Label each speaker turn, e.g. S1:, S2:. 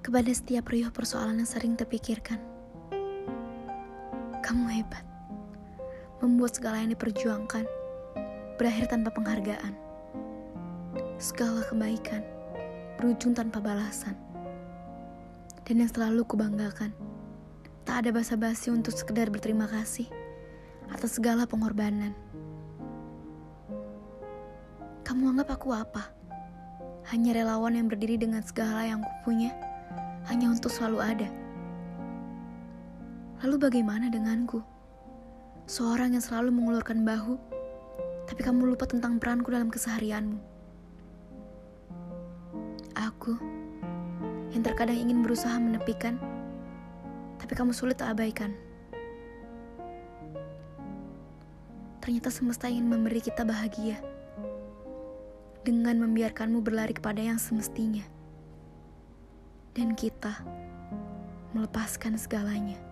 S1: kepada setiap riuh persoalan yang sering terpikirkan. Kamu hebat, membuat segala yang diperjuangkan berakhir tanpa penghargaan. Segala kebaikan berujung tanpa balasan. Dan yang selalu kubanggakan, tak ada basa-basi untuk sekedar berterima kasih atas segala pengorbanan. Kamu anggap aku apa? Hanya relawan yang berdiri dengan segala yang kupunya, hanya untuk selalu ada. Lalu bagaimana denganku? Seorang yang selalu mengulurkan bahu, tapi kamu lupa tentang peranku dalam keseharianmu. Aku yang terkadang ingin berusaha menepikan, tapi kamu sulit abaikan. Ternyata semesta ingin memberi kita bahagia dengan membiarkanmu berlari kepada yang semestinya, dan kita melepaskan segalanya.